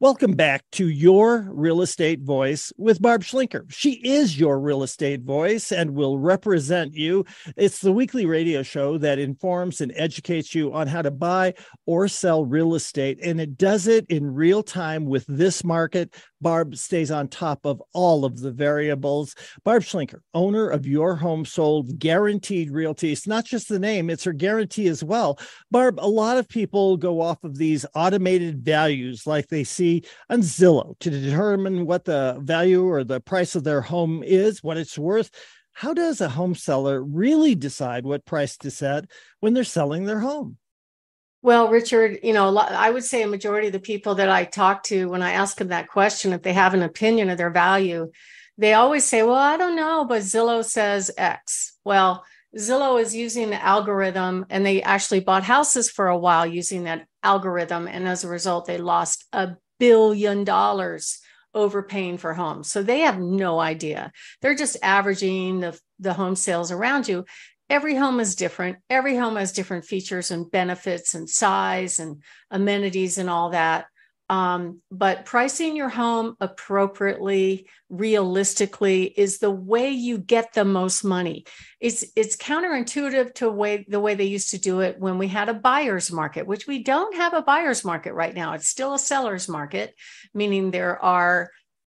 Welcome back to Your Real Estate Voice with Barb Schlinker. She is your real estate voice and will represent you. It's the weekly radio show that informs and educates you on how to buy or sell real estate, and it does it in real time with this market. Barb stays on top of all of the variables. Barb Schlinker, owner of Your Home Sold Guaranteed Realty. It's not just the name, it's her guarantee as well. Barb, a lot of people go off of these automated values like they see on Zillow to determine what the value or the price of their home is, what it's worth. How does a home seller really decide what price to set when they're selling their home? Well, Richard, you know, I would say a majority of the people that I talk to, when I ask them that question, if they have an opinion of their value, they always say, Well, I don't know, but Zillow says X. Well, Zillow is using the algorithm and they actually bought houses for a while using that algorithm. And as a result, they lost a billion dollars overpaying for homes. So they have no idea. They're just averaging the, the home sales around you. Every home is different. Every home has different features and benefits and size and amenities and all that. Um, but pricing your home appropriately, realistically, is the way you get the most money. It's it's counterintuitive to way the way they used to do it when we had a buyer's market, which we don't have a buyer's market right now. It's still a seller's market, meaning there are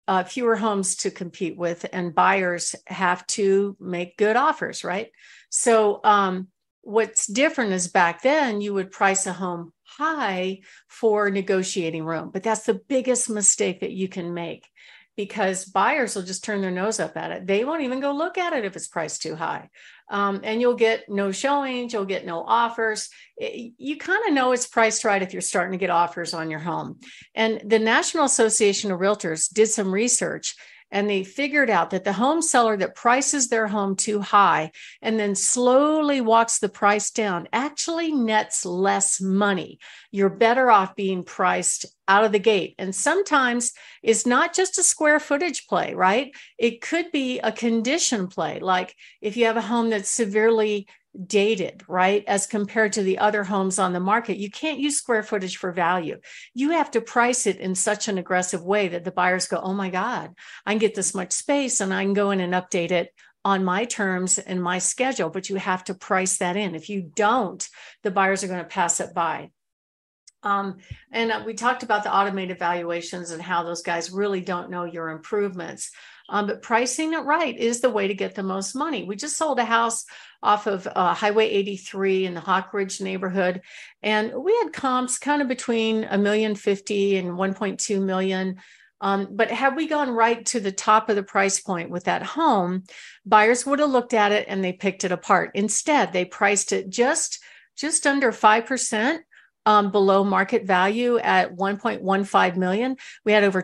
uh, fewer homes to compete with, and buyers have to make good offers, right? So um, what's different is back then you would price a home high for negotiating room. But that's the biggest mistake that you can make because buyers will just turn their nose up at it. They won't even go look at it if it's priced too high. Um, and you'll get no showings, you'll get no offers. It, you kind of know it's priced right if you're starting to get offers on your home. And the National Association of Realtors did some research and they figured out that the home seller that prices their home too high and then slowly walks the price down actually nets less money. You're better off being priced out of the gate. And sometimes it's not just a square footage play, right? It could be a condition play. Like if you have a home that's severely dated, right? As compared to the other homes on the market. You can't use square footage for value. You have to price it in such an aggressive way that the buyers go, oh my God, I can get this much space and I can go in and update it on my terms and my schedule. But you have to price that in. If you don't, the buyers are going to pass it by. Um, and uh, we talked about the automated valuations and how those guys really don't know your improvements. Um, but pricing it right is the way to get the most money. We just sold a house off of uh, Highway 83 in the Hawk Ridge neighborhood, and we had comps kind of between a million fifty and 1.2 million. Um, but had we gone right to the top of the price point with that home, buyers would have looked at it and they picked it apart. Instead, they priced it just just under five percent um, below market value at 1.15 million. We had over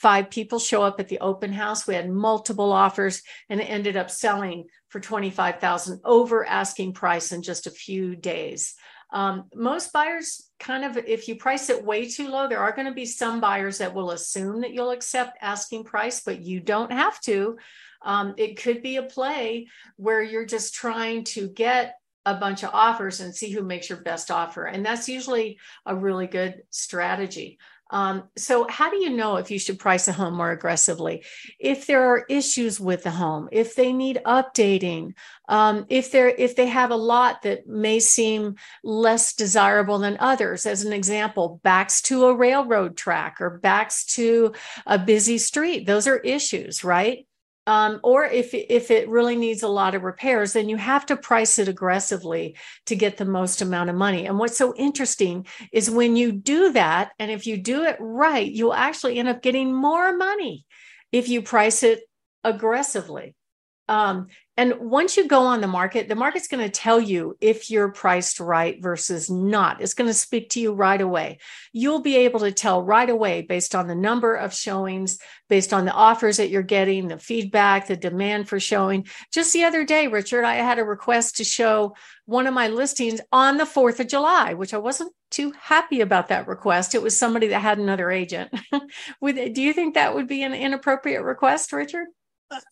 25 people show up at the open house. We had multiple offers and it ended up selling for 25,000 over asking price in just a few days. Um, most buyers kind of, if you price it way too low, there are going to be some buyers that will assume that you'll accept asking price, but you don't have to. Um, it could be a play where you're just trying to get a bunch of offers and see who makes your best offer. And that's usually a really good strategy. Um, so, how do you know if you should price a home more aggressively? If there are issues with the home, if they need updating, um, if they're if they have a lot that may seem less desirable than others. As an example, backs to a railroad track or backs to a busy street. Those are issues, right? Um, or if if it really needs a lot of repairs, then you have to price it aggressively to get the most amount of money. And what's so interesting is when you do that, and if you do it right, you'll actually end up getting more money if you price it aggressively. Um, and once you go on the market, the market's going to tell you if you're priced right versus not. It's going to speak to you right away. You'll be able to tell right away based on the number of showings, based on the offers that you're getting, the feedback, the demand for showing. Just the other day, Richard, I had a request to show one of my listings on the 4th of July, which I wasn't too happy about that request. It was somebody that had another agent. do you think that would be an inappropriate request, Richard?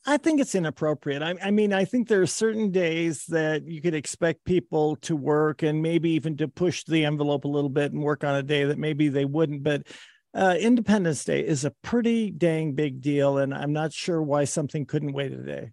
I think it's inappropriate. I, I, mean, I think there are certain days that you could expect people to work and maybe even to push the envelope a little bit and work on a day that maybe they wouldn't. But uh, Independence Day is a pretty dang big deal, and I'm not sure why something couldn't wait a day.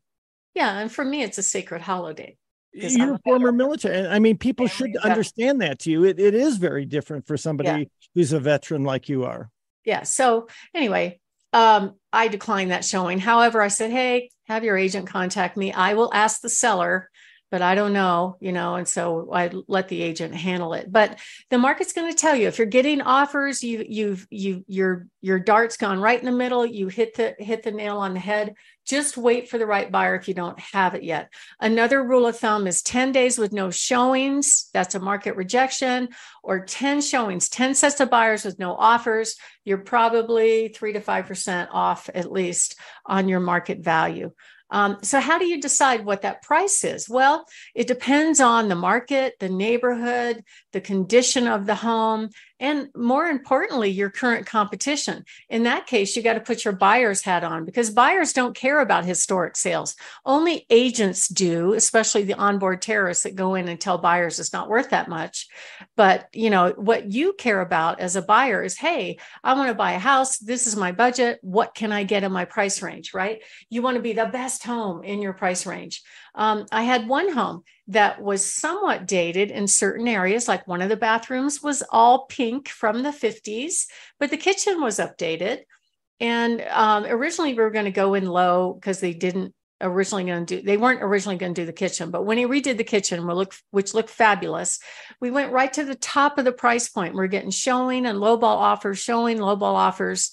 Yeah, and for me, it's a sacred holiday. You're a former military. I mean, people should understand that to you. It, it is very different for somebody yeah. who's a veteran like you are. Yeah. So anyway, um, I declined that showing. However, I said, hey, have your agent contact me. I will ask the seller but I don't know, you know, and so I let the agent handle it. But the market's going to tell you if you're getting offers, you you've you your your dart's gone right in the middle, you hit the hit the nail on the head. Just wait for the right buyer if you don't have it yet. Another rule of thumb is 10 days with no showings, that's a market rejection, or 10 showings, 10 sets of buyers with no offers, you're probably 3 to 5% off at least on your market value. Um, so, how do you decide what that price is? Well, it depends on the market, the neighborhood, the condition of the home, and more importantly, your current competition. In that case, you got to put your buyer's hat on because buyers don't care about historic sales. Only agents do, especially the onboard terrorists that go in and tell buyers it's not worth that much. But, you know, what you care about as a buyer is, hey, I want to buy a house. This is my budget. What can I get in my price range, right? You want to be the best home in your price range. Um, I had one home that was somewhat dated in certain areas, like one of the bathrooms was all pink from the 50s, but the kitchen was updated. And um, originally we were going to go in low because they didn't originally going to do they weren't originally going to do the kitchen but when he redid the kitchen we look which looked fabulous we went right to the top of the price point we're getting showing and lowball offers showing lowball offers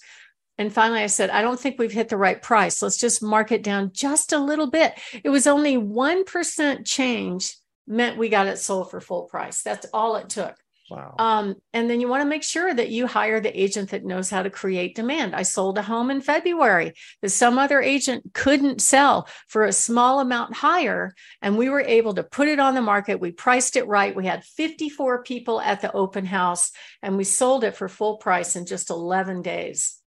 and finally, I said, I don't think we've hit the right price. Let's just mark it down just a little bit. It was only 1% change meant we got it sold for full price. That's all it took. Wow. Um, and then you want to make sure that you hire the agent that knows how to create demand. I sold a home in February that some other agent couldn't sell for a small amount higher. And we were able to put it on the market. We priced it right. We had 54 people at the open house and we sold it for full price in just 11 days.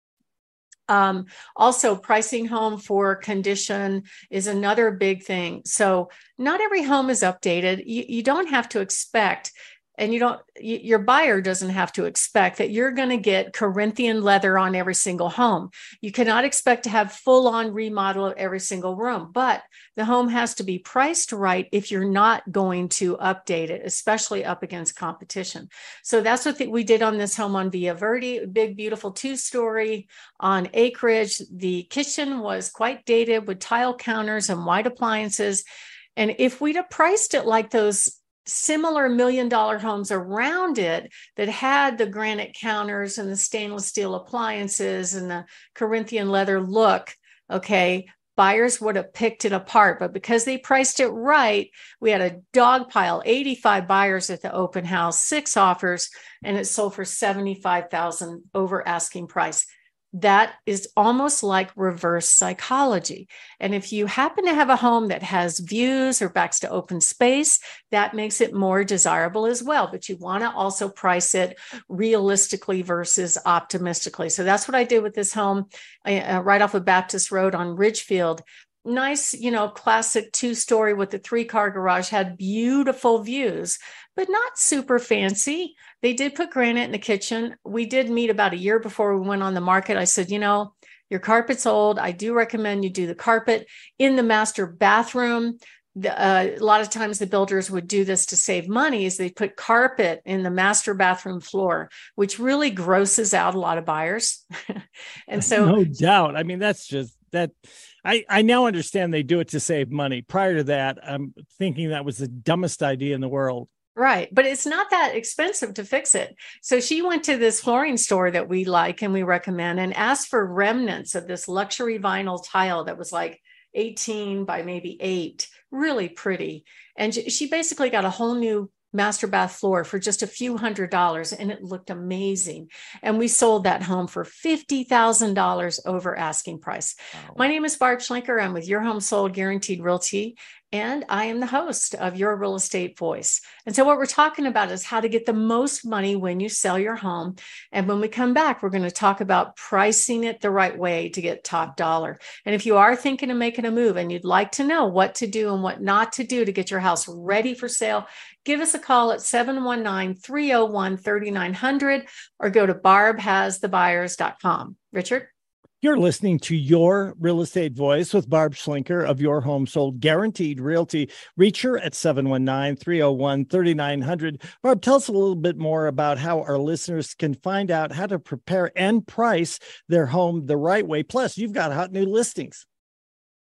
Um, also, pricing home for condition is another big thing. So, not every home is updated. You, you don't have to expect and you don't your buyer doesn't have to expect that you're going to get corinthian leather on every single home. You cannot expect to have full on remodel of every single room but the home has to be priced right if you're not going to update it especially up against competition. So that's what we did on this home on via verde big beautiful two story on acreage. The kitchen was quite dated with tile counters and white appliances. And if we'd have priced it like those similar million dollar homes around it that had the granite counters and the stainless steel appliances and the Corinthian leather look, okay, buyers would have picked it apart. But because they priced it right, we had a dog pile 85 buyers at the open house, six offers, and it sold for 75,000 over asking price that is almost like reverse psychology. And if you happen to have a home that has views or backs to open space, that makes it more desirable as well. But you want to also price it realistically versus optimistically. So that's what I did with this home uh, right off of Baptist Road on Ridgefield nice, you know, classic two story with the three car garage, had beautiful views, but not super fancy. They did put granite in the kitchen. We did meet about a year before we went on the market. I said, you know, your carpet's old. I do recommend you do the carpet in the master bathroom. The, uh, a lot of times the builders would do this to save money is they put carpet in the master bathroom floor which really grosses out a lot of buyers and so no doubt i mean that's just that I, I now understand they do it to save money. Prior to that, I'm thinking that was the dumbest idea in the world. Right. But it's not that expensive to fix it. So she went to this flooring store that we like and we recommend and asked for remnants of this luxury vinyl tile that was like 18 by maybe eight, really pretty. And she basically got a whole new master bath floor for just a few hundred dollars and it looked amazing and we sold that home for $50,000 over asking price. Wow. My name is Barb Schlinker I'm with Your Home Sold Guaranteed Realty and I am the host of Your Real Estate Voice. And so, what we're talking about is how to get the most money when you sell your home. And when we come back, we're going to talk about pricing it the right way to get top dollar. And if you are thinking of making a move and you'd like to know what to do and what not to do to get your house ready for sale, give us a call at 719 301 3900 or go to barbhasthebuyers.com. Richard? You're listening to Your Real Estate Voice with Barb Schlinker of Your Home Sold Guaranteed Realty. Reach her at 719 301 3900. Barb, tell us a little bit more about how our listeners can find out how to prepare and price their home the right way. Plus, you've got hot new listings.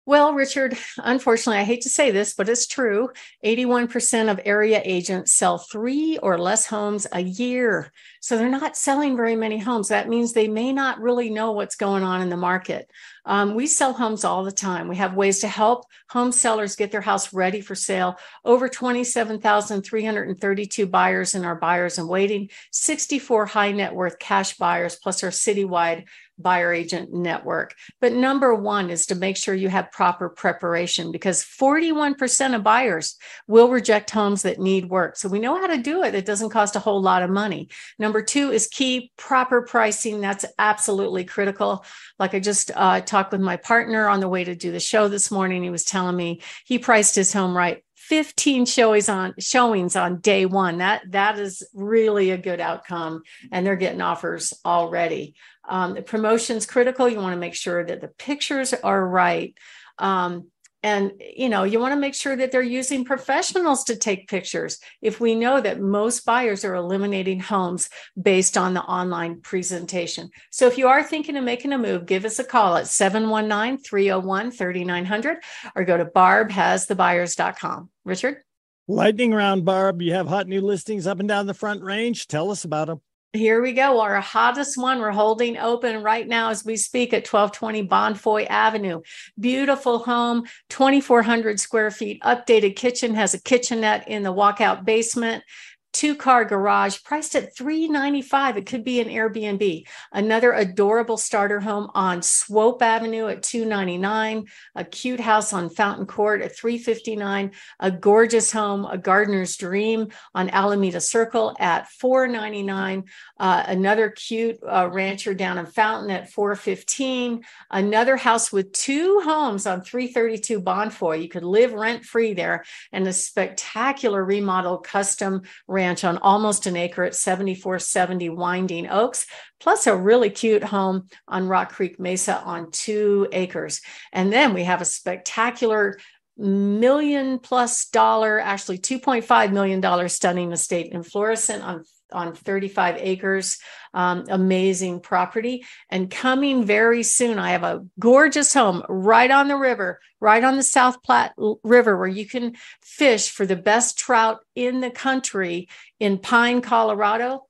Well, Richard, unfortunately, I hate to say this, but it's true. 81% of area agents sell three or less homes a year. So they're not selling very many homes. That means they may not really know what's going on in the market. Um, we sell homes all the time. We have ways to help home sellers get their house ready for sale. Over 27,332 buyers in our buyers and waiting, 64 high net worth cash buyers, plus our citywide buyer agent network. But number one is to make sure you have proper preparation because 41% of buyers will reject homes that need work. So we know how to do it. It doesn't cost a whole lot of money. Number two is key proper pricing. That's absolutely critical. Like I just uh, talked with my partner on the way to do the show this morning. He was telling me he priced his home right 15 showings on showings on day one that that is really a good outcome and they're getting offers already um, the promotion's critical. You want to make sure that the pictures are right. Um, and you know you want to make sure that they're using professionals to take pictures. If we know that most buyers are eliminating homes based on the online presentation. So if you are thinking of making a move give us a call at 719-301-3900 or go to barbhasthebuyers.com richard? Lightning round barb. You have hot new listings up and down the front range. Tell us about them here we go. Our hottest one we're holding open right now as we speak at 1220 Bonfoy Avenue. Beautiful home, 2,400 square feet, updated kitchen, has a kitchenette in the walkout basement two car garage priced at 395 it could be an airbnb. Another adorable starter home on swope avenue at 299 a cute house on fountain court at 359 a gorgeous home a gardener's dream on alameda circle at 499 uh, another cute uh, rancher down in fountain at 415 another house with two homes on 332 bonfoy. You could live rent free there. And a spectacular remodel custom on almost an acre at 7470 Winding Oaks, plus a really cute home on Rock Creek Mesa on two acres. And then we have a spectacular million plus dollar, actually $2.5 million stunning estate in Florissant on on 35 acres, um, amazing property. And coming very soon, I have a gorgeous home right on the river, right on the South Platte River, where you can fish for the best trout in the country in Pine, Colorado.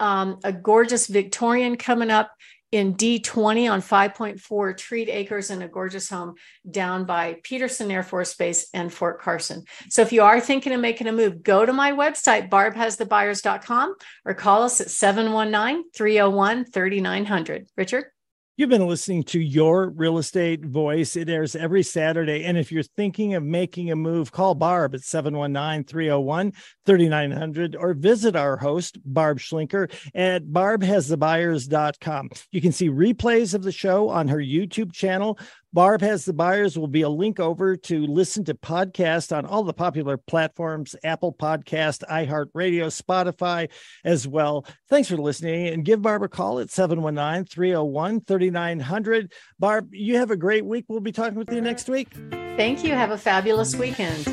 Um, a gorgeous Victorian coming up in D20 on 5.4 treat acres in a gorgeous home down by Peterson Air Force Base and Fort Carson. So if you are thinking of making a move, go to my website, barbhasthebuyers.com, or call us at 719 301 3900. Richard? You've been listening to Your Real Estate Voice. It airs every Saturday. And if you're thinking of making a move, call Barb at 719 301 3900 or visit our host, Barb Schlinker, at barbhasthebuyers.com. You can see replays of the show on her YouTube channel, Barb has the buyers will be a link over to listen to podcast on all the popular platforms Apple Podcast, iHeartRadio, Spotify as well. Thanks for listening and give Barb a call at 719 301 3900. Barb, you have a great week. We'll be talking with you next week. Thank you. Have a fabulous weekend.